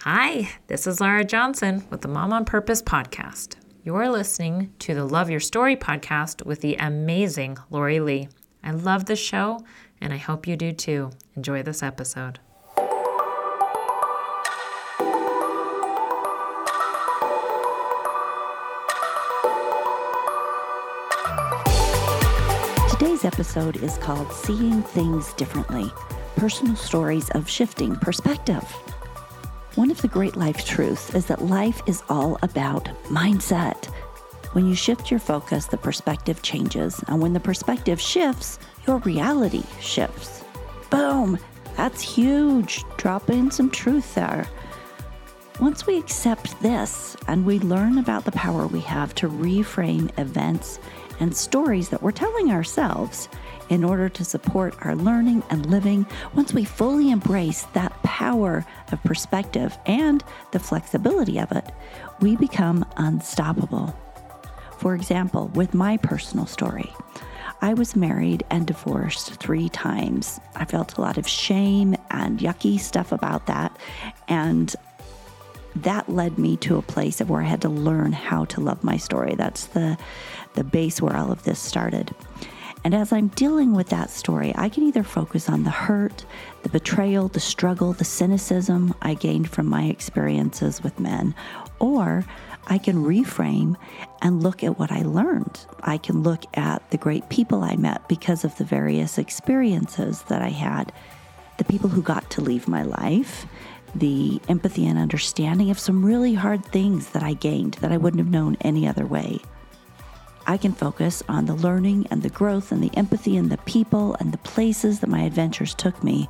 Hi, this is Laura Johnson with the Mom on Purpose podcast. You're listening to the Love Your Story podcast with the amazing Lori Lee. I love this show, and I hope you do too. Enjoy this episode. Today's episode is called Seeing Things Differently Personal Stories of Shifting Perspective. One of the great life truths is that life is all about mindset. When you shift your focus, the perspective changes. And when the perspective shifts, your reality shifts. Boom! That's huge. Drop in some truth there. Once we accept this and we learn about the power we have to reframe events and stories that we're telling ourselves, in order to support our learning and living once we fully embrace that power of perspective and the flexibility of it, we become unstoppable. For example, with my personal story, I was married and divorced three times. I felt a lot of shame and yucky stuff about that. And that led me to a place of where I had to learn how to love my story. That's the, the base where all of this started. And as I'm dealing with that story, I can either focus on the hurt, the betrayal, the struggle, the cynicism I gained from my experiences with men, or I can reframe and look at what I learned. I can look at the great people I met because of the various experiences that I had, the people who got to leave my life, the empathy and understanding of some really hard things that I gained that I wouldn't have known any other way. I can focus on the learning and the growth and the empathy and the people and the places that my adventures took me,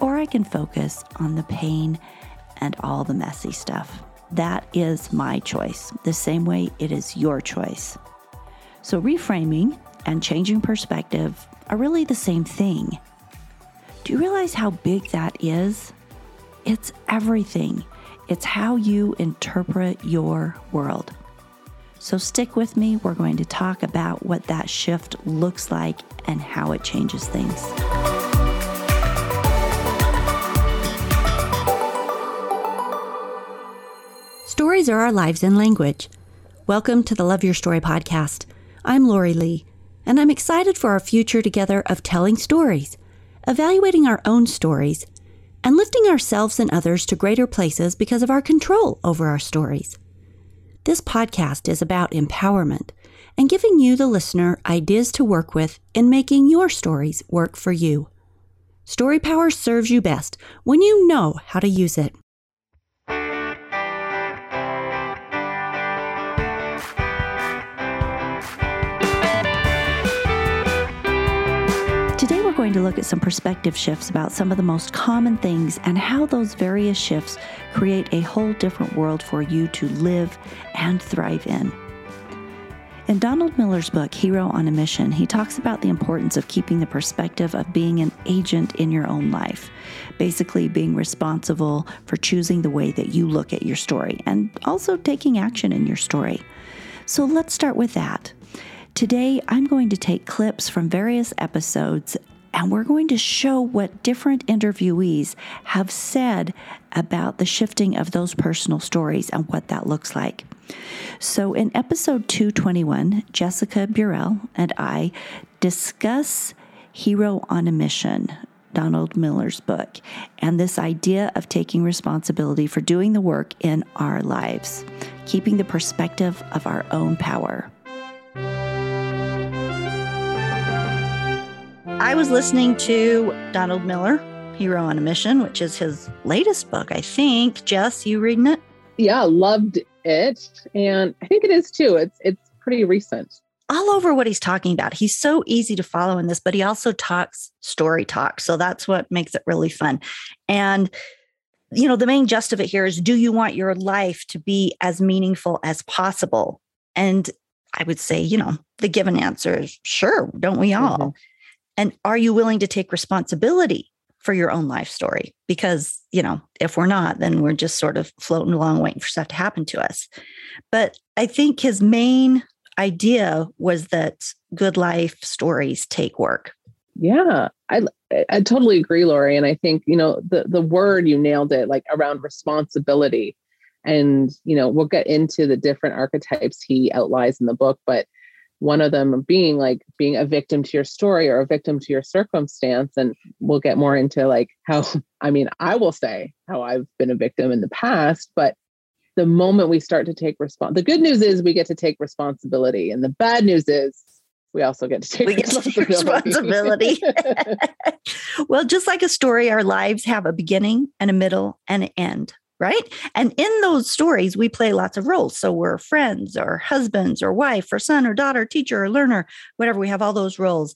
or I can focus on the pain and all the messy stuff. That is my choice, the same way it is your choice. So, reframing and changing perspective are really the same thing. Do you realize how big that is? It's everything. It's how you interpret your world. So stick with me. We're going to talk about what that shift looks like and how it changes things. Stories are our lives in language. Welcome to the Love Your Story podcast. I'm Lori Lee, and I'm excited for our future together of telling stories, evaluating our own stories, and lifting ourselves and others to greater places because of our control over our stories. This podcast is about empowerment and giving you, the listener, ideas to work with in making your stories work for you. Story Power serves you best when you know how to use it. To look at some perspective shifts about some of the most common things and how those various shifts create a whole different world for you to live and thrive in. In Donald Miller's book, Hero on a Mission, he talks about the importance of keeping the perspective of being an agent in your own life, basically being responsible for choosing the way that you look at your story and also taking action in your story. So let's start with that. Today, I'm going to take clips from various episodes and we're going to show what different interviewees have said about the shifting of those personal stories and what that looks like. So, in episode 221, Jessica Burrell and I discuss Hero on a Mission, Donald Miller's book, and this idea of taking responsibility for doing the work in our lives, keeping the perspective of our own power. I was listening to Donald Miller, Hero on a Mission, which is his latest book, I think. Jess, you reading it? Yeah, loved it. And I think it is too. It's it's pretty recent. All over what he's talking about. He's so easy to follow in this, but he also talks story talk. So that's what makes it really fun. And you know, the main gist of it here is do you want your life to be as meaningful as possible? And I would say, you know, the given answer is sure, don't we all? Mm-hmm. And are you willing to take responsibility for your own life story? Because, you know, if we're not, then we're just sort of floating along waiting for stuff to happen to us. But I think his main idea was that good life stories take work. Yeah, I I totally agree, Lori. And I think you know the the word you nailed it, like around responsibility. And you know we'll get into the different archetypes he outlines in the book, but one of them being like being a victim to your story or a victim to your circumstance and we'll get more into like how i mean i will say how i've been a victim in the past but the moment we start to take response the good news is we get to take responsibility and the bad news is we also get to take we responsibility. Take responsibility. well just like a story our lives have a beginning and a middle and an end right? And in those stories, we play lots of roles. So we're friends or husbands or wife or son or daughter, teacher or learner, whatever. We have all those roles.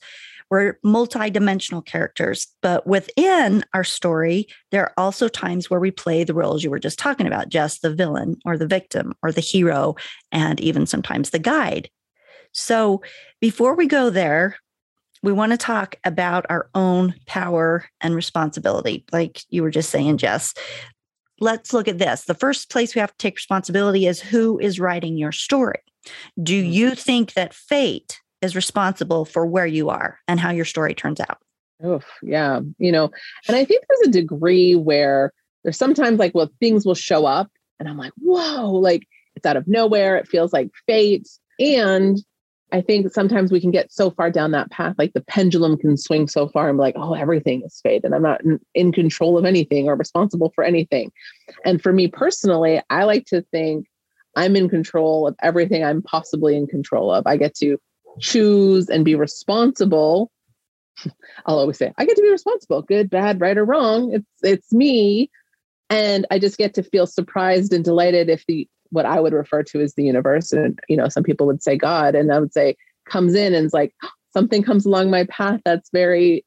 We're multi-dimensional characters, but within our story, there are also times where we play the roles you were just talking about, just the villain or the victim or the hero, and even sometimes the guide. So before we go there, we want to talk about our own power and responsibility, like you were just saying, Jess let's look at this. The first place we have to take responsibility is who is writing your story. Do mm-hmm. you think that fate is responsible for where you are and how your story turns out? Oh, yeah. You know, and I think there's a degree where there's sometimes like, well, things will show up and I'm like, whoa, like it's out of nowhere. It feels like fate. And I think sometimes we can get so far down that path, like the pendulum can swing so far and be like, oh, everything is fate and I'm not in control of anything or responsible for anything. And for me personally, I like to think I'm in control of everything I'm possibly in control of. I get to choose and be responsible. I'll always say, I get to be responsible, good, bad, right, or wrong. It's it's me. And I just get to feel surprised and delighted if the what I would refer to as the universe. And, you know, some people would say God, and I would say comes in and it's like something comes along my path that's very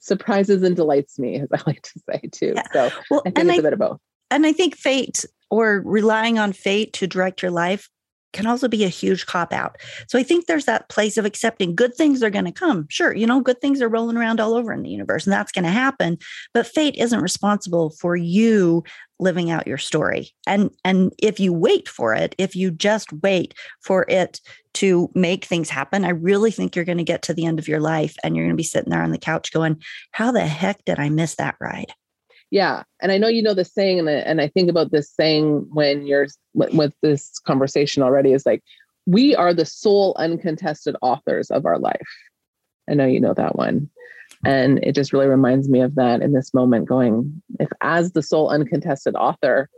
surprises and delights me, as I like to say too. Yeah. So well, I think it's I, a bit of both. And I think fate or relying on fate to direct your life can also be a huge cop out. So I think there's that place of accepting good things are going to come. Sure, you know, good things are rolling around all over in the universe and that's going to happen, but fate isn't responsible for you living out your story. And and if you wait for it, if you just wait for it to make things happen, I really think you're going to get to the end of your life and you're going to be sitting there on the couch going, "How the heck did I miss that ride?" Yeah and i know you know the saying and I, and I think about this saying when you're with, this conversation already is like we are the sole uncontested authors of our life. I know you know that one. And it just really reminds me of that in this moment going if as the sole uncontested author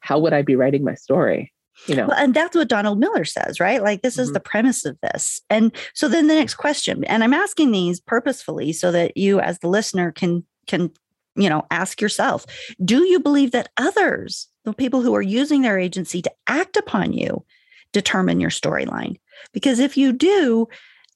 how would i be writing my story? You know? Well, and that's what donald miller says right? Like this mm-hmm. is the premise of this. And so then the next question and i'm asking these purposefully so that you as the listener can can you know, ask yourself do you believe that others, the people who are using their agency to act upon you, determine your storyline? Because if you do,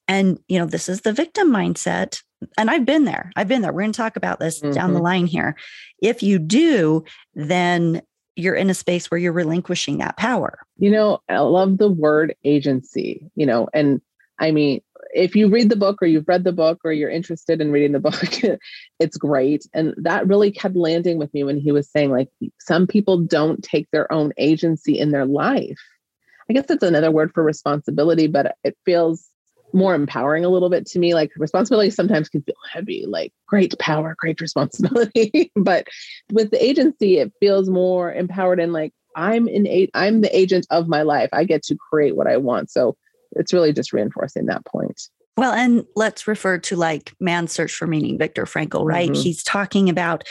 and you know, this is the victim mindset, and I've been there, I've been there. We're going to talk about this mm-hmm. down the mm-hmm. line here. If you do, then you're in a space where you're relinquishing that power. You know, I love the word agency, you know, and I mean, if you read the book or you've read the book or you're interested in reading the book, it's great. And that really kept landing with me when he was saying, like, some people don't take their own agency in their life. I guess that's another word for responsibility, but it feels more empowering a little bit to me. Like responsibility sometimes can feel heavy, like great power, great responsibility. but with the agency, it feels more empowered and like I'm in a I'm the agent of my life. I get to create what I want. So it's really just reinforcing that point. Well, and let's refer to like Man's Search for Meaning, Viktor Frankl, right? Mm-hmm. He's talking about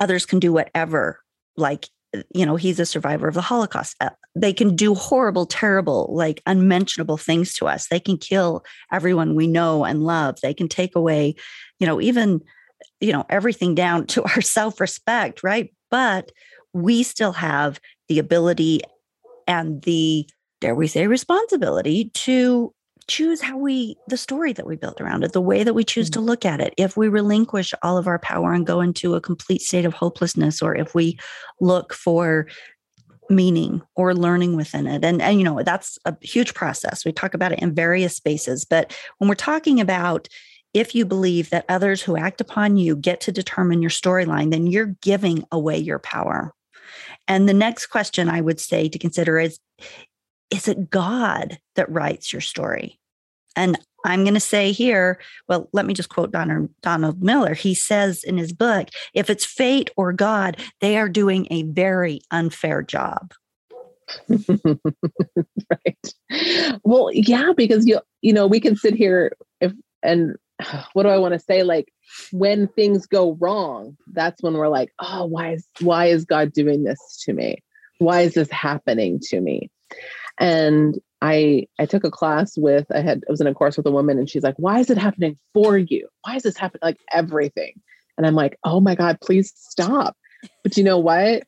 others can do whatever. Like, you know, he's a survivor of the Holocaust. Uh, they can do horrible, terrible, like unmentionable things to us. They can kill everyone we know and love. They can take away, you know, even, you know, everything down to our self respect, right? But we still have the ability and the dare we say, responsibility to choose how we, the story that we build around it, the way that we choose mm-hmm. to look at it. If we relinquish all of our power and go into a complete state of hopelessness, or if we look for meaning or learning within it. And, and, you know, that's a huge process. We talk about it in various spaces. But when we're talking about if you believe that others who act upon you get to determine your storyline, then you're giving away your power. And the next question I would say to consider is is it God that writes your story? And I'm going to say here, well, let me just quote Donald, Donald Miller. He says in his book, if it's fate or God, they are doing a very unfair job. right. Well, yeah, because you you know, we can sit here if and what do I want to say? Like when things go wrong, that's when we're like, oh, why is why is God doing this to me? Why is this happening to me? And I I took a class with I had I was in a course with a woman and she's like, why is it happening for you? Why is this happening? Like everything. And I'm like, oh my God, please stop. But you know what?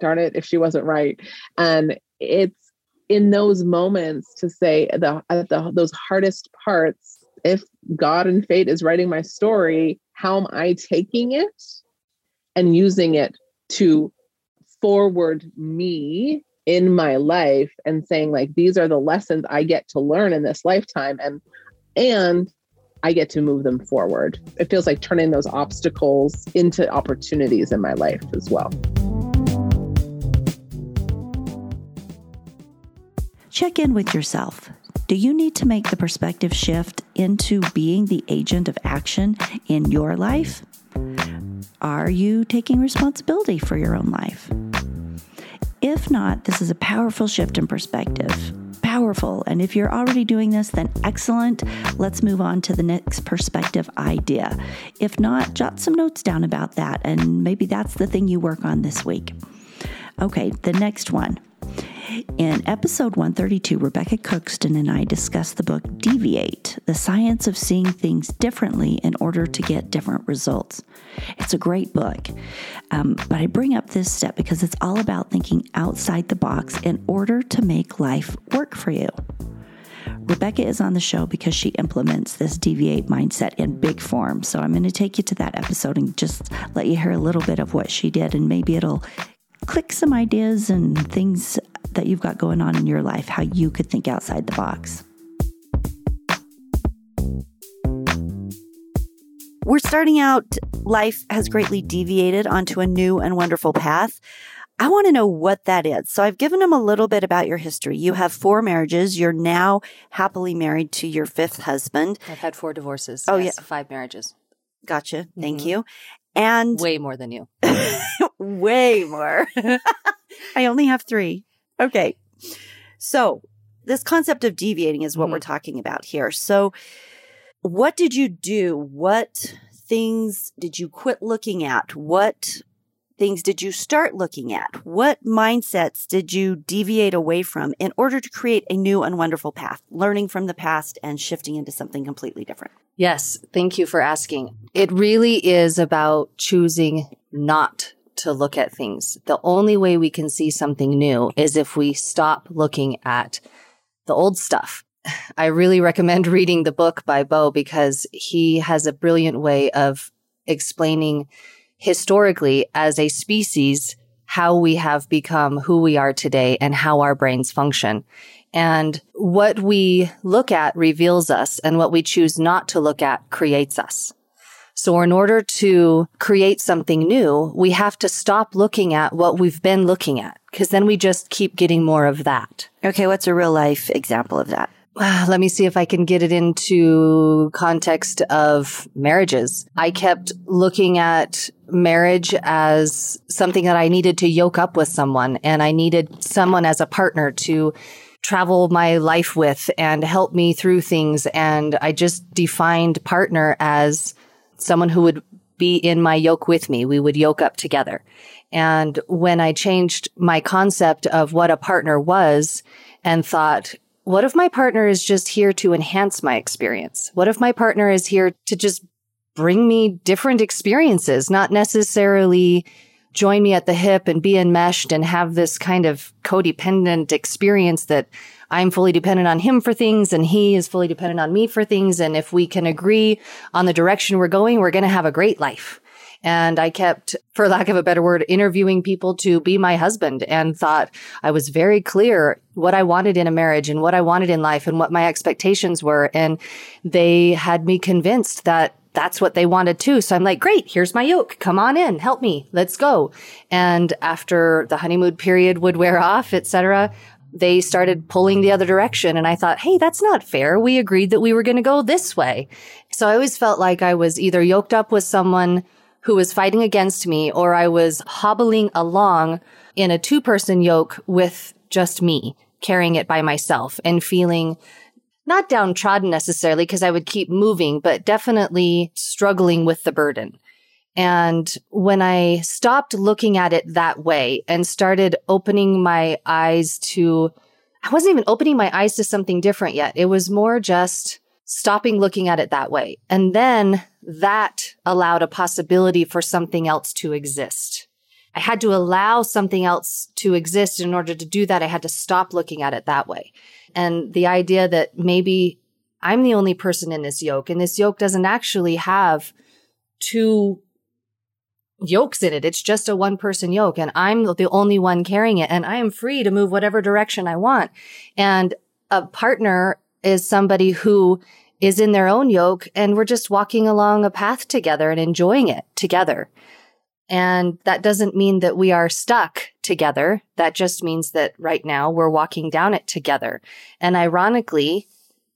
Darn it, if she wasn't right. And it's in those moments to say the, the those hardest parts, if God and fate is writing my story, how am I taking it and using it to forward me in my life and saying like these are the lessons I get to learn in this lifetime and and I get to move them forward. It feels like turning those obstacles into opportunities in my life as well. Check in with yourself. Do you need to make the perspective shift into being the agent of action in your life? Are you taking responsibility for your own life? If not, this is a powerful shift in perspective. Powerful. And if you're already doing this, then excellent. Let's move on to the next perspective idea. If not, jot some notes down about that, and maybe that's the thing you work on this week. Okay, the next one in episode 132, Rebecca Cookston and I discussed the book Deviate The Science of Seeing Things Differently in Order to Get Different Results. It's a great book, um, but I bring up this step because it's all about thinking outside the box in order to make life work for you. Rebecca is on the show because she implements this deviate mindset in big form. So I'm going to take you to that episode and just let you hear a little bit of what she did, and maybe it'll click some ideas and things that you've got going on in your life, how you could think outside the box. We're starting out, life has greatly deviated onto a new and wonderful path. I want to know what that is. So I've given them a little bit about your history. You have four marriages. You're now happily married to your fifth husband. I've had four divorces. Oh, yes, yeah. Five marriages. Gotcha. Thank Mhm. you. And Way more than you. way more. I only have three. Okay. So, this concept of deviating is what Mhm. we're talking about here. So, what did you do? What things did you quit looking at? What things did you start looking at? What mindsets did you deviate away from in order to create a new and wonderful path, learning from the past and shifting into something completely different? Yes. Thank you for asking. It really is about choosing not to look at things. The only way we can see something new is if we stop looking at the old stuff. I really recommend reading the book by Beau because he has a brilliant way of explaining historically as a species how we have become who we are today and how our brains function. And what we look at reveals us and what we choose not to look at creates us. So in order to create something new, we have to stop looking at what we've been looking at because then we just keep getting more of that. Okay, what's a real life example of that? Let me see if I can get it into context of marriages. I kept looking at marriage as something that I needed to yoke up with someone and I needed someone as a partner to travel my life with and help me through things. And I just defined partner as someone who would be in my yoke with me. We would yoke up together. And when I changed my concept of what a partner was and thought, what if my partner is just here to enhance my experience? What if my partner is here to just bring me different experiences, not necessarily join me at the hip and be enmeshed and have this kind of codependent experience that I'm fully dependent on him for things and he is fully dependent on me for things. And if we can agree on the direction we're going, we're going to have a great life. And I kept, for lack of a better word, interviewing people to be my husband and thought I was very clear what I wanted in a marriage and what I wanted in life and what my expectations were. And they had me convinced that that's what they wanted too. So I'm like, great, here's my yoke. Come on in, help me, let's go. And after the honeymoon period would wear off, etc., they started pulling the other direction. And I thought, hey, that's not fair. We agreed that we were going to go this way. So I always felt like I was either yoked up with someone who was fighting against me or I was hobbling along in a two person yoke with just me carrying it by myself and feeling not downtrodden necessarily because I would keep moving, but definitely struggling with the burden. And when I stopped looking at it that way and started opening my eyes to, I wasn't even opening my eyes to something different yet. It was more just stopping looking at it that way. And then that allowed a possibility for something else to exist. I had to allow something else to exist. In order to do that, I had to stop looking at it that way. And the idea that maybe I'm the only person in this yoke and this yoke doesn't actually have two yokes in it. It's just a one person yoke and I'm the only one carrying it and I am free to move whatever direction I want. And a partner is somebody who is in their own yoke and we're just walking along a path together and enjoying it together. And that doesn't mean that we are stuck together. That just means that right now we're walking down it together. And ironically,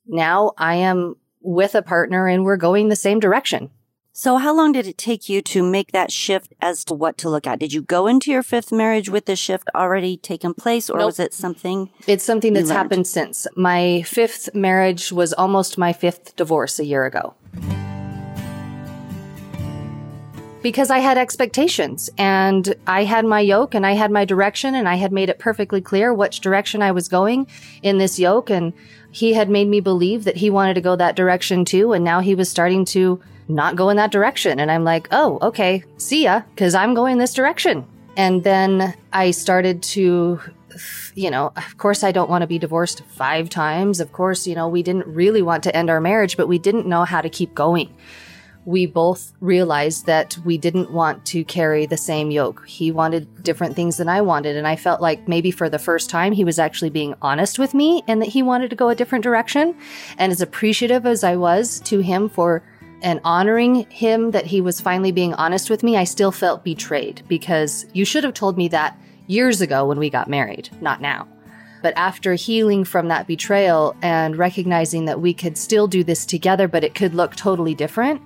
now I am with a partner and we're going the same direction. So how long did it take you to make that shift as to what to look at? Did you go into your fifth marriage with the shift already taken place or nope. was it something? It's something that's happened since. My fifth marriage was almost my fifth divorce a year ago. Because I had expectations and I had my yoke and I had my direction and I had made it perfectly clear which direction I was going in this yoke. And he had made me believe that he wanted to go that direction too. And now he was starting to not go in that direction. And I'm like, oh, okay, see ya, because I'm going this direction. And then I started to, you know, of course, I don't want to be divorced five times. Of course, you know, we didn't really want to end our marriage, but we didn't know how to keep going. We both realized that we didn't want to carry the same yoke. He wanted different things than I wanted. And I felt like maybe for the first time, he was actually being honest with me and that he wanted to go a different direction. And as appreciative as I was to him for and honoring him that he was finally being honest with me, I still felt betrayed because you should have told me that years ago when we got married, not now. But after healing from that betrayal and recognizing that we could still do this together, but it could look totally different,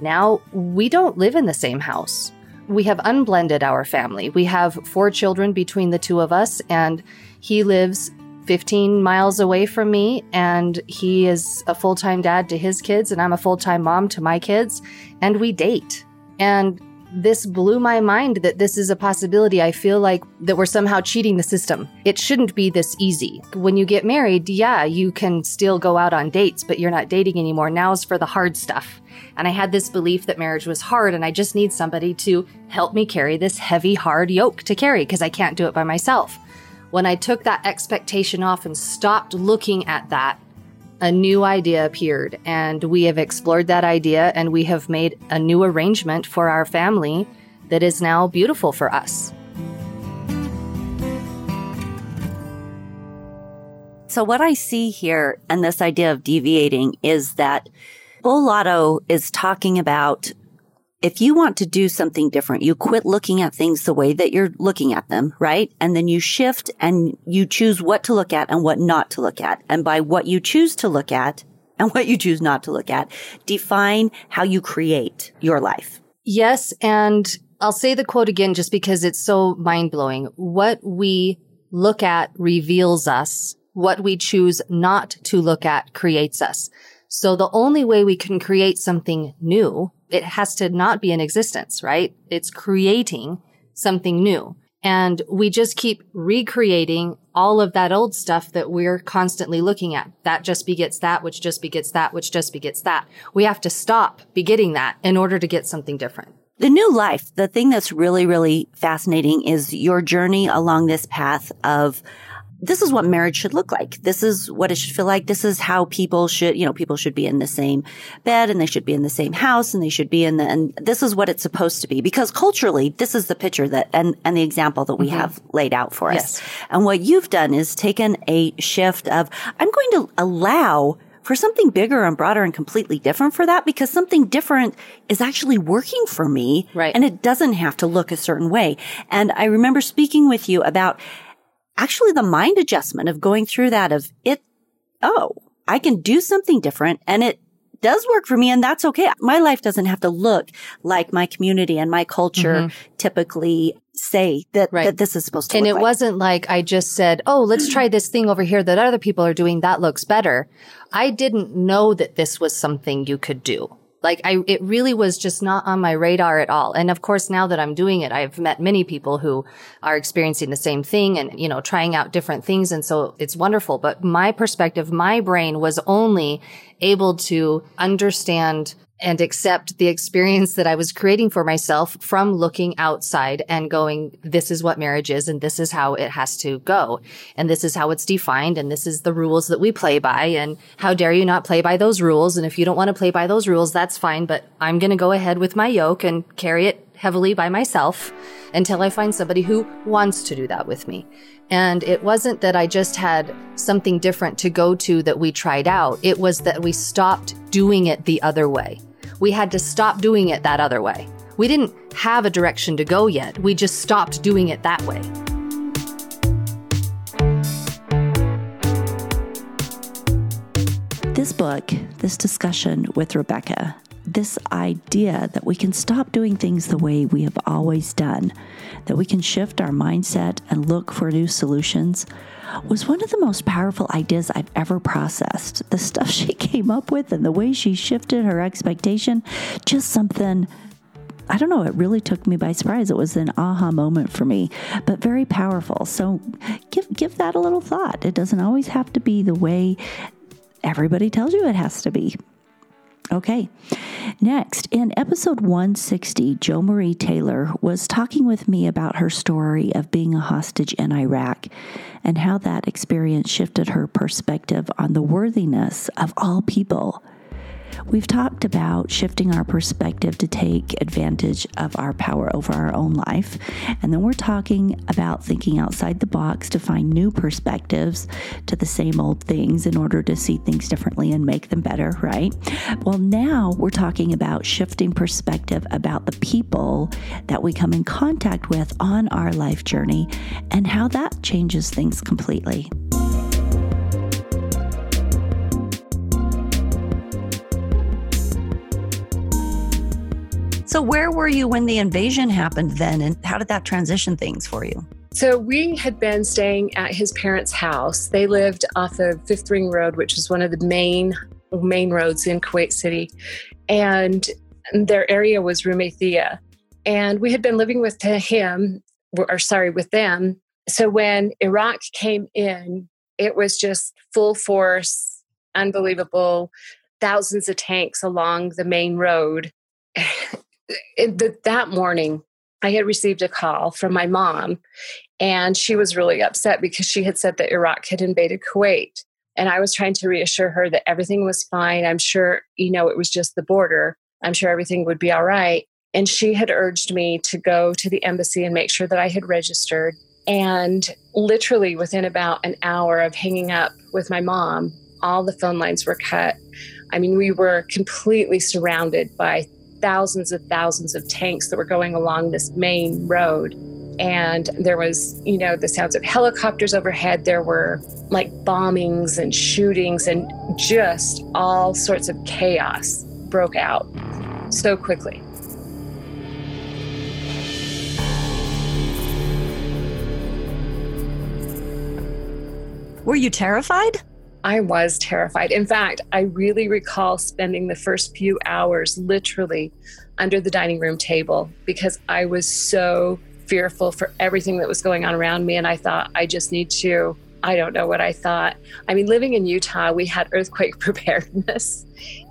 now we don't live in the same house. We have unblended our family. We have four children between the two of us, and he lives 15 miles away from me, and he is a full time dad to his kids, and I'm a full time mom to my kids, and we date. And this blew my mind that this is a possibility. I feel like that we're somehow cheating the system. It shouldn't be this easy. When you get married, yeah, you can still go out on dates, but you're not dating anymore. Now is for the hard stuff. And I had this belief that marriage was hard and I just need somebody to help me carry this heavy, hard yoke to carry because I can't do it by myself. When I took that expectation off and stopped looking at that, a new idea appeared, and we have explored that idea and we have made a new arrangement for our family that is now beautiful for us. So, what I see here and this idea of deviating is that Beau Lotto is talking about if you want to do something different, you quit looking at things the way that you're looking at them, right? And then you shift and you choose what to look at and what not to look at. And by what you choose to look at and what you choose not to look at, define how you create your life. Yes. And I'll say the quote again just because it's so mind blowing. What we look at reveals us. What we choose not to look at creates us. So the only way we can create something new it has to not be in existence, right? It's creating something new. And we just keep recreating all of that old stuff that we're constantly looking at. That just begets that, which just begets that, which just begets that. We have to stop begetting that in order to get something different. The new life, the thing that's really, really fascinating is your journey along this path of this is what marriage should look like. This is what it should feel like. This is how people should, you know, people should be in the same bed and they should be in the same house and they should be in the, and this is what it's supposed to be because culturally, this is the picture that, and, and the example that we mm-hmm. have laid out for yes. us. And what you've done is taken a shift of, I'm going to allow for something bigger and broader and completely different for that because something different is actually working for me. Right. And it doesn't have to look a certain way. And I remember speaking with you about actually the mind adjustment of going through that of it, oh, I can do something different and it does work for me and that's okay. My life doesn't have to look like my community and my culture mm-hmm. typically say that, right. that this is supposed to and it like. wasn't like I just said, Oh, let's try this thing over here that other people are doing. That looks better. I didn't know that this was something you could do. Like I, it really was just not on my radar at all. And of course, now that I'm doing it, I've met many people who are experiencing the same thing and, you know, trying out different things. And so it's wonderful. But my perspective, my brain was only able to understand and accept the experience that I was creating for myself from looking outside and going, this is what marriage is and this is how it has to go. And this is how it's defined. And this is the rules that we play by. And how dare you not play by those rules? And if you don't want to play by those rules, that's fine. But I'm going to go ahead with my yoke and carry it heavily by myself until I find somebody who wants to do that with me. And it wasn't that I just had something different to go to that we tried out. It was that we stopped doing it the other way. We had to stop doing it that other way. We didn't have a direction to go yet. We just stopped doing it that way. This book, this discussion with Rebecca, this idea that we can stop doing things the way we have always done, that we can shift our mindset and look for new solutions, was one of the most powerful ideas I've ever processed. The stuff she came up with and the way she shifted her expectation, just something. I don't know, it really took me by surprise. It was an aha moment for me, but very powerful. So give give that a little thought. It doesn't always have to be the way everybody tells you it has to be. Okay. Next, in episode 160, Jo Marie Taylor was talking with me about her story of being a hostage in Iraq and how that experience shifted her perspective on the worthiness of all people We've talked about shifting our perspective to take advantage of our power over our own life. And then we're talking about thinking outside the box to find new perspectives to the same old things in order to see things differently and make them better, right? Well, now we're talking about shifting perspective about the people that we come in contact with on our life journey and how that changes things completely. So, where were you when the invasion happened then, and how did that transition things for you? So, we had been staying at his parents' house. They lived off of Fifth Ring Road, which is one of the main main roads in Kuwait City, and their area was Rumaithia. And we had been living with him, or sorry, with them. So when Iraq came in, it was just full force, unbelievable, thousands of tanks along the main road the, that morning, I had received a call from my mom, and she was really upset because she had said that Iraq had invaded Kuwait. And I was trying to reassure her that everything was fine. I'm sure, you know, it was just the border. I'm sure everything would be all right. And she had urged me to go to the embassy and make sure that I had registered. And literally within about an hour of hanging up with my mom, all the phone lines were cut. I mean, we were completely surrounded by thousands and thousands of tanks that were going along this main road. And there was, you know, the sounds of helicopters overhead. There were like bombings and shootings, and just all sorts of chaos broke out so quickly. Were you terrified? I was terrified. In fact, I really recall spending the first few hours literally under the dining room table because I was so fearful for everything that was going on around me. And I thought, I just need to, I don't know what I thought. I mean, living in Utah, we had earthquake preparedness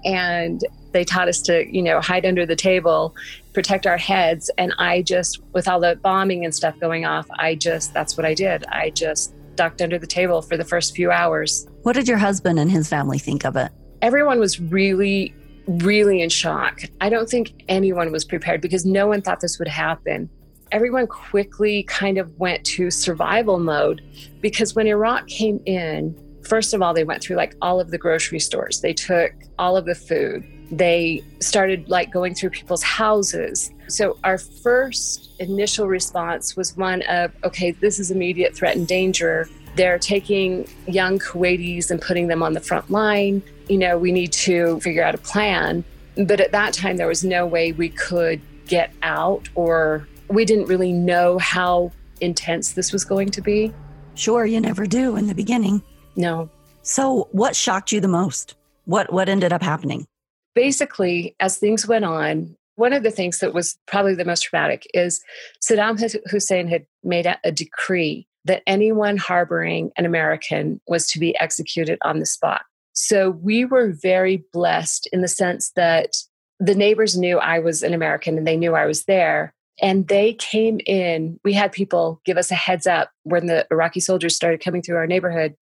and they taught us to, you know, hide under the table, protect our heads. And I just, with all the bombing and stuff going off, I just, that's what I did. I just ducked under the table for the first few hours. What did your husband and his family think of it? Everyone was really, really in shock. I don't think anyone was prepared because no one thought this would happen. Everyone quickly kind of went to survival mode because when Iraq came in, first of all, they went through like all of the grocery stores. They took all of the food. They started like going through people's houses. So our first initial response was one of, okay, this is immediate threat and danger. They're taking young Kuwaitis and putting them on the front line. You know, we need to figure out a plan. But at that time, there was no way we could get out, or we didn't really know how intense this was going to be. Sure, you never do in the beginning. No. So, what shocked you the most? What what ended up happening? Basically, as things went on, one of the things that was probably the most traumatic is Saddam Hussein had made a decree that anyone harboring an American was to be executed on the spot. So we were very blessed in the sense that the neighbors knew I was an American and they knew I was there. And they came in. We had people give us a heads up when the Iraqi soldiers started coming through our neighborhood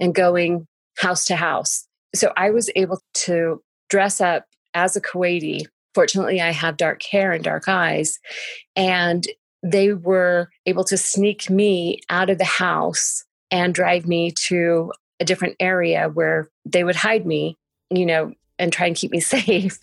and going house to house. So I was able to dress up as a Kuwaiti. Fortunately, I have dark hair and dark eyes. And they were able to sneak me out of the house and drive me to a different area where they would hide me, you know, and try and keep me safe.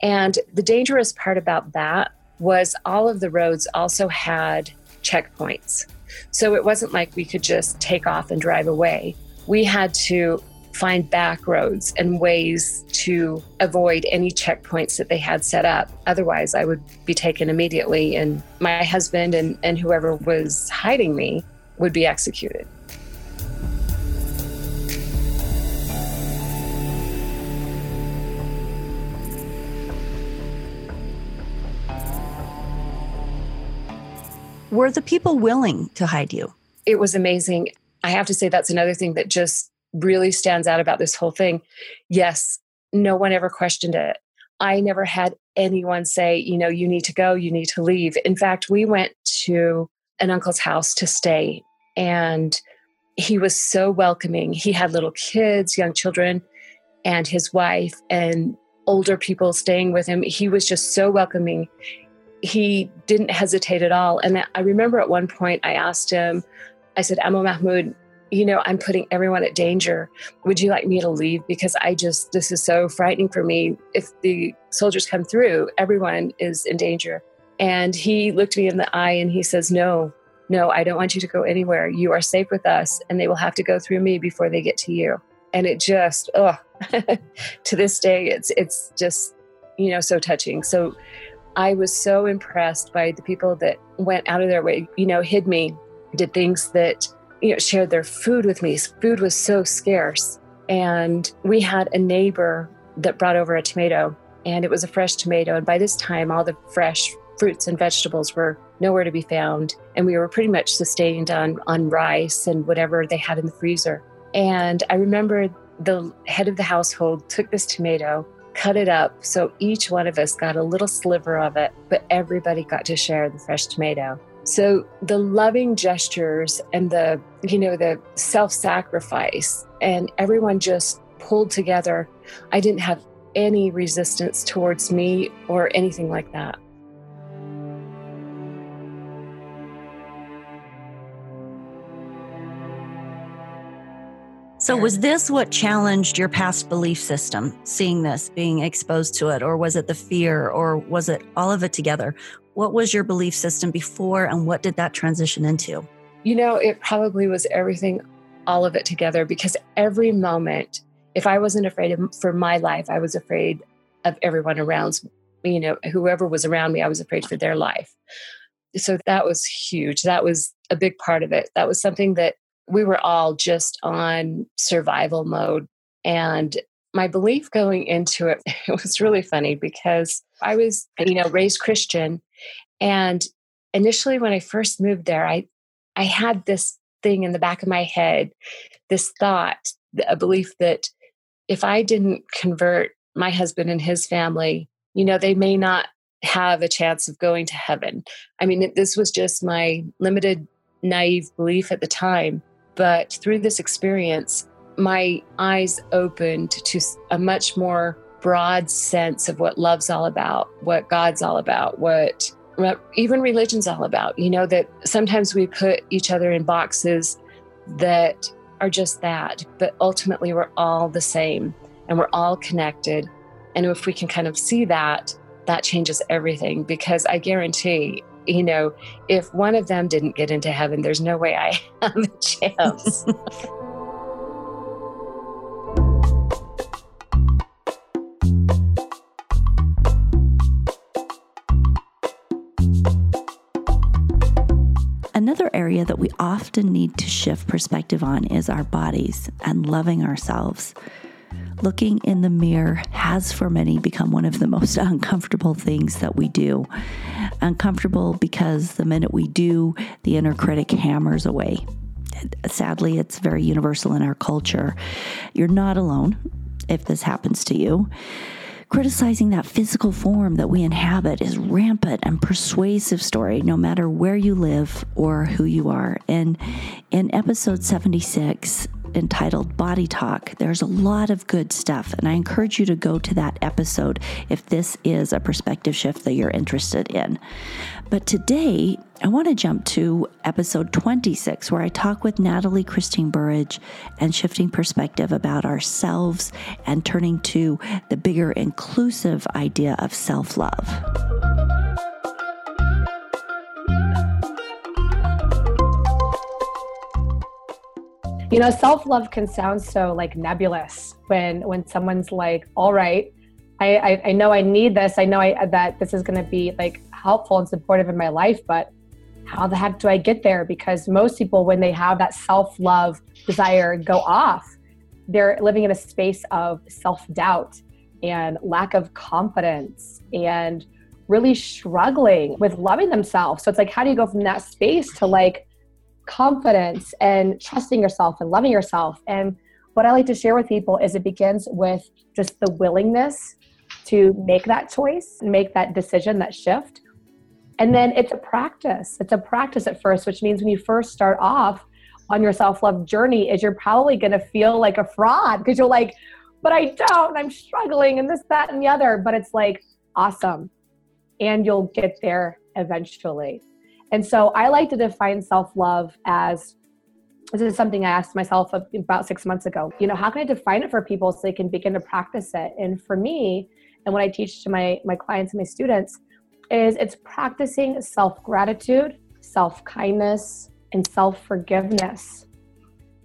And the dangerous part about that was all of the roads also had checkpoints. So it wasn't like we could just take off and drive away. We had to find back roads and ways to avoid any checkpoints that they had set up. Otherwise, I would be taken immediately, and my husband and, and whoever was hiding me would be executed. Were the people willing to hide you? It was amazing. I have to say, that's another thing that just really stands out about this whole thing. Yes, no one ever questioned it. I never had anyone say, you know, you need to go, you need to leave. In fact, we went to an uncle's house to stay, and he was so welcoming. He had little kids, young children, and his wife, and older people staying with him. He was just so welcoming he didn't hesitate at all. And I remember at one point I asked him, I said, Emma Mahmoud, you know, I'm putting everyone at danger. Would you like me to leave? Because I just, this is so frightening for me. If the soldiers come through, everyone is in danger. And he looked me in the eye and he says, No, no, I don't want you to go anywhere. You are safe with us, and they will have to go through me before they get to you. And it just, oh, to this day, it's it's just, you know, so touching. So I was so impressed by the people that went out of their way, you know, hid me, did things that, you know, shared their food with me. Food was so scarce. And we had a neighbor that brought over a tomato, and it was a fresh tomato. And by this time, all the fresh fruits and vegetables were nowhere to be found. And we were pretty much sustained on, on rice and whatever they had in the freezer. And I remember the head of the household took this tomato cut it up so each one of us got a little sliver of it, but everybody got to share the fresh tomato. So the loving gestures and the, you know, the self sacrifice, and everyone just pulled together. I didn't have any resistance towards me or anything like that. So, was this what challenged your past belief system, seeing this, being exposed to it, or was it the fear, or was it all of it together? What was your belief system before, and what did that transition into? You know, it probably was everything, all of it together, because every moment, if I wasn't afraid of, for my life, I was afraid of everyone around me, you know, whoever was around me, I was afraid for their life. So that was huge. That was a big part of it. That was something that we were all just on survival mode. And my belief going into it, it was really funny because I was, you know, raised Christian. And initially when I first moved there, I I had this thing in the back of my head, this thought, a belief that if I didn't convert my husband and his family, you know, they may not have a chance of going to heaven. I mean, this was just my limited, naive belief at the time. But through this experience, my eyes opened to a much more broad sense of what love's all about, what God's all about, what even religion's all about. You know, that sometimes we put each other in boxes that are just that, but ultimately we're all the same and we're all connected. And if we can kind of see that, that changes everything because I guarantee, you know, if one of them didn't get into heaven, there's no way I have a chance. area that we often need to shift perspective on is our bodies and loving ourselves. Looking in the mirror has for many become one of the most uncomfortable things that we do. Uncomfortable because the minute we do, the inner critic hammers away. Sadly, it's very universal in our culture. You're not alone if this happens to you. Criticizing that physical form that we inhabit is rampant and persuasive story no matter where you live or who you are. And in episode 76, entitled Body Talk. There's a lot of good stuff, and I encourage you to go to that episode if this is a perspective shift that you're interested in. But today, I want to jump to episode 26, where I talk with Natalie Christine Burridge and shifting perspective about ourselves and turning to the bigger inclusive idea of self love. You know self-love can sound so like nebulous when when someone's like all right i i, I know i need this. I know I, that this is going to be like helpful and supportive in my life but how the heck do i get there? Because most people when they have that self-love desire go off they're living in a space of self-doubt and lack of confidence and really struggling with loving themselves. So it's like how do you go from that space to like confidence and trusting yourself and loving yourself. And what I like to share with people is it begins with just the willingness to make that choice, make that decision, that shift. And then it's a practice. It's a practice at first, which means when you first start off on your self-love journey is you're probably going to feel like a fraud because you're like, but I don't, I'm struggling and this, that, and the other. But it's like, awesome. And you'll get there eventually. And so I like to define self love as this is something I asked myself about six months ago. You know, how can I define it for people so they can begin to practice it? And for me, and what I teach to my, my clients and my students, is it's practicing self gratitude, self kindness, and self forgiveness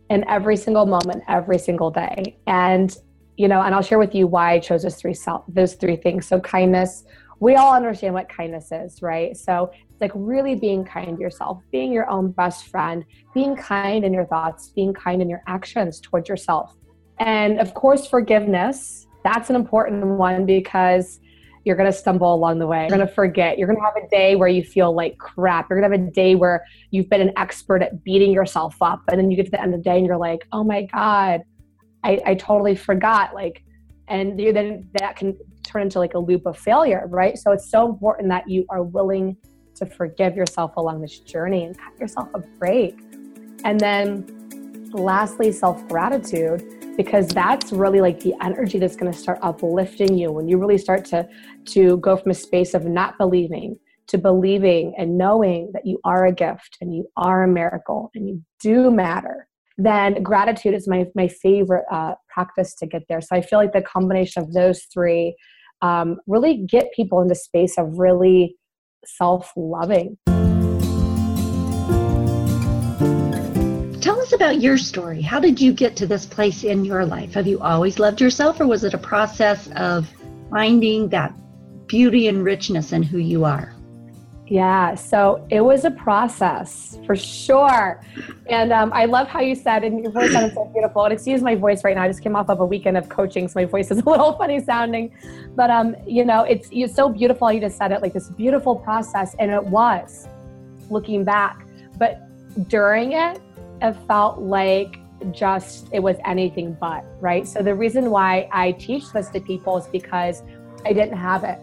in every single moment, every single day. And you know, and I'll share with you why I chose those three self, those three things. So kindness, we all understand what kindness is, right? So it's like really being kind to yourself, being your own best friend, being kind in your thoughts, being kind in your actions towards yourself. And of course, forgiveness. That's an important one because you're going to stumble along the way. You're going to forget. You're going to have a day where you feel like crap. You're going to have a day where you've been an expert at beating yourself up. And then you get to the end of the day and you're like, oh my God, I, I totally forgot. Like, and then that can turn into like a loop of failure, right? So it's so important that you are willing to forgive yourself along this journey and cut yourself a break. And then lastly, self gratitude, because that's really like the energy that's going to start uplifting you when you really start to, to go from a space of not believing to believing and knowing that you are a gift and you are a miracle and you do matter then gratitude is my, my favorite uh, practice to get there so i feel like the combination of those three um, really get people into space of really self loving. Tell us about your story. How did you get to this place in your life? Have you always loved yourself, or was it a process of finding that beauty and richness in who you are? Yeah, so it was a process for sure. And um, I love how you said, and your voice sounded so beautiful. And excuse my voice right now. I just came off of a weekend of coaching, so my voice is a little funny sounding. But um, you know, it's it's so beautiful. You just said it like this beautiful process, and it was looking back. But during it, it felt like just it was anything but right. So the reason why I teach this to people is because I didn't have it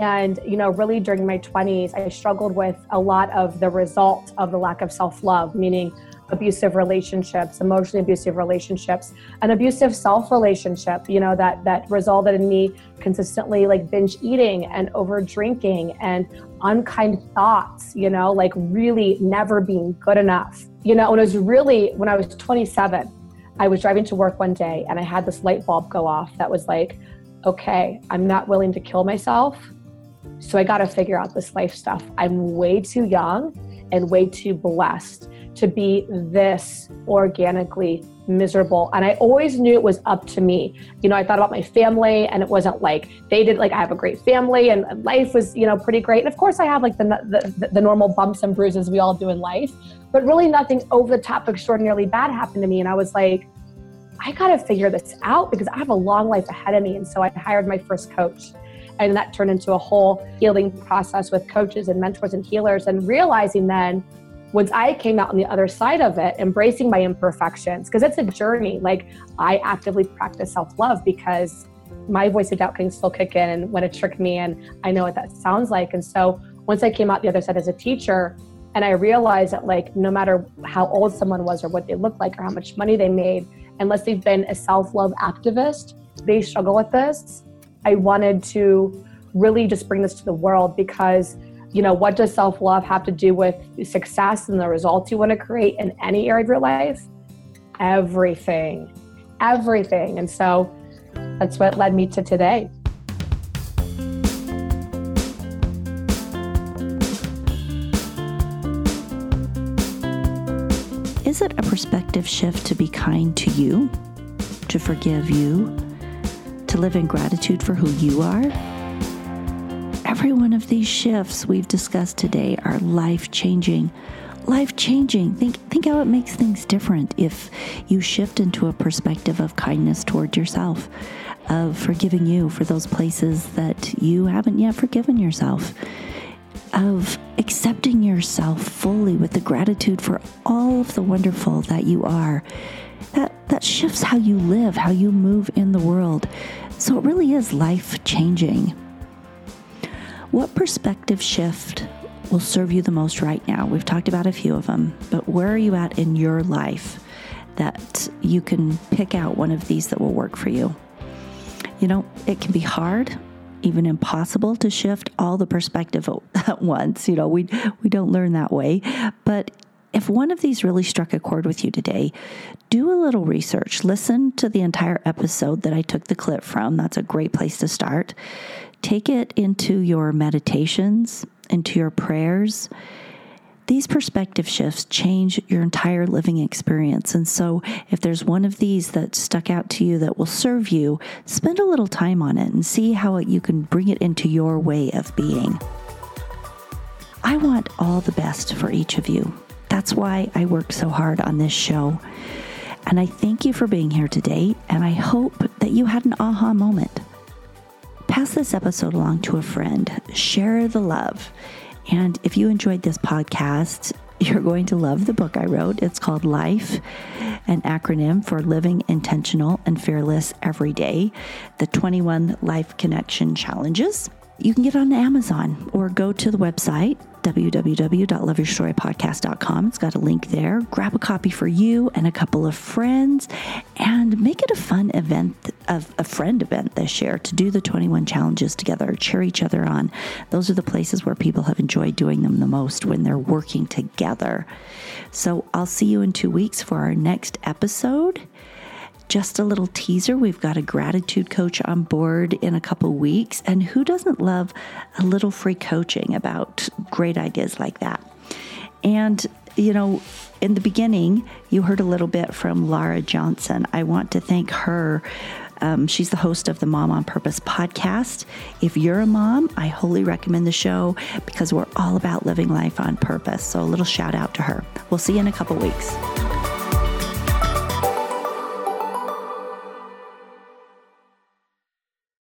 and, you know, really during my 20s, I struggled with a lot of the result of the lack of self love, meaning abusive relationships, emotionally abusive relationships, an abusive self relationship, you know, that that resulted in me consistently like binge eating and over drinking and unkind thoughts, you know, like really never being good enough. You know, and it was really when I was 27, I was driving to work one day and I had this light bulb go off that was like, okay, I'm not willing to kill myself. So I got to figure out this life stuff. I'm way too young and way too blessed to be this organically miserable. And I always knew it was up to me. You know, I thought about my family and it wasn't like they did, like, I have a great family and life was, you know, pretty great. And of course, I have like the, the, the normal bumps and bruises we all do in life, but really nothing over the top extraordinarily bad happened to me. And I was like, I got to figure this out because I have a long life ahead of me. And so I hired my first coach. And that turned into a whole healing process with coaches and mentors and healers, and realizing then once I came out on the other side of it, embracing my imperfections, because it's a journey. Like I actively practice self love because my voice of doubt can still kick in and want to trick me. And I know what that sounds like. And so once I came out the other side as a teacher, and I realized that, like, no matter how old someone was or what they looked like or how much money they made, unless they've been a self love activist, they struggle with this. I wanted to really just bring this to the world because you know, what does self love have to do with success and the results you want to create in any area of your life? Everything, everything. And so that's what led me to today. Is it a perspective shift to be kind to you, to forgive you, to live in gratitude for who you are? Every one of these shifts we've discussed today are life changing. Life changing. Think, think how it makes things different if you shift into a perspective of kindness toward yourself, of forgiving you for those places that you haven't yet forgiven yourself, of accepting yourself fully with the gratitude for all of the wonderful that you are. That, that shifts how you live, how you move in the world. So it really is life changing. What perspective shift will serve you the most right now? We've talked about a few of them, but where are you at in your life that you can pick out one of these that will work for you? You know, it can be hard, even impossible to shift all the perspective at once. You know, we we don't learn that way, but if one of these really struck a chord with you today, do a little research. Listen to the entire episode that I took the clip from. That's a great place to start. Take it into your meditations, into your prayers. These perspective shifts change your entire living experience. And so, if there's one of these that stuck out to you that will serve you, spend a little time on it and see how you can bring it into your way of being. I want all the best for each of you. That's why I work so hard on this show. And I thank you for being here today, and I hope that you had an aha moment. Pass this episode along to a friend, share the love. And if you enjoyed this podcast, you're going to love the book I wrote. It's called Life, an acronym for Living Intentional and Fearless Every Day, the 21 Life Connection Challenges. You can get on Amazon or go to the website www.loveyourstorypodcast.com. It's got a link there. Grab a copy for you and a couple of friends and make it a fun event, of a friend event this year to do the 21 challenges together, cheer each other on. Those are the places where people have enjoyed doing them the most when they're working together. So I'll see you in two weeks for our next episode just a little teaser we've got a gratitude coach on board in a couple weeks. And who doesn't love a little free coaching about great ideas like that? And, you know, in the beginning, you heard a little bit from Lara Johnson. I want to thank her. Um, she's the host of the Mom on Purpose podcast. If you're a mom, I wholly recommend the show because we're all about living life on purpose. So, a little shout out to her. We'll see you in a couple weeks.